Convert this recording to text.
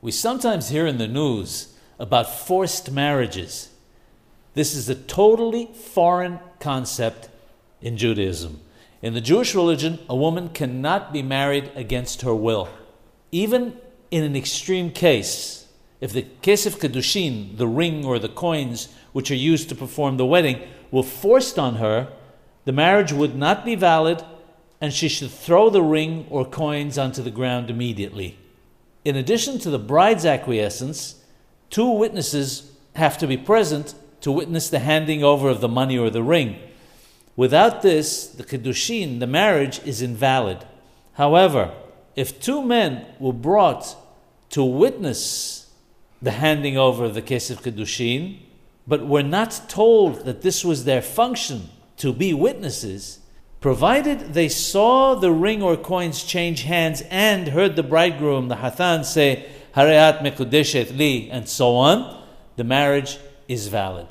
We sometimes hear in the news about forced marriages. This is a totally foreign concept in Judaism. In the Jewish religion, a woman cannot be married against her will. Even in an extreme case, if the kesef kiddushin, the ring or the coins which are used to perform the wedding, were forced on her, the marriage would not be valid and she should throw the ring or coins onto the ground immediately. In addition to the bride's acquiescence, two witnesses have to be present to witness the handing over of the money or the ring. Without this, the Kiddushin, the marriage, is invalid. However, if two men were brought to witness the handing over of the kesef Kiddushin, but were not told that this was their function to be witnesses, provided they saw the ring or coins change hands and heard the bridegroom, the Hathan, say, Harei at Mekudeshet Li, and so on, the marriage is valid.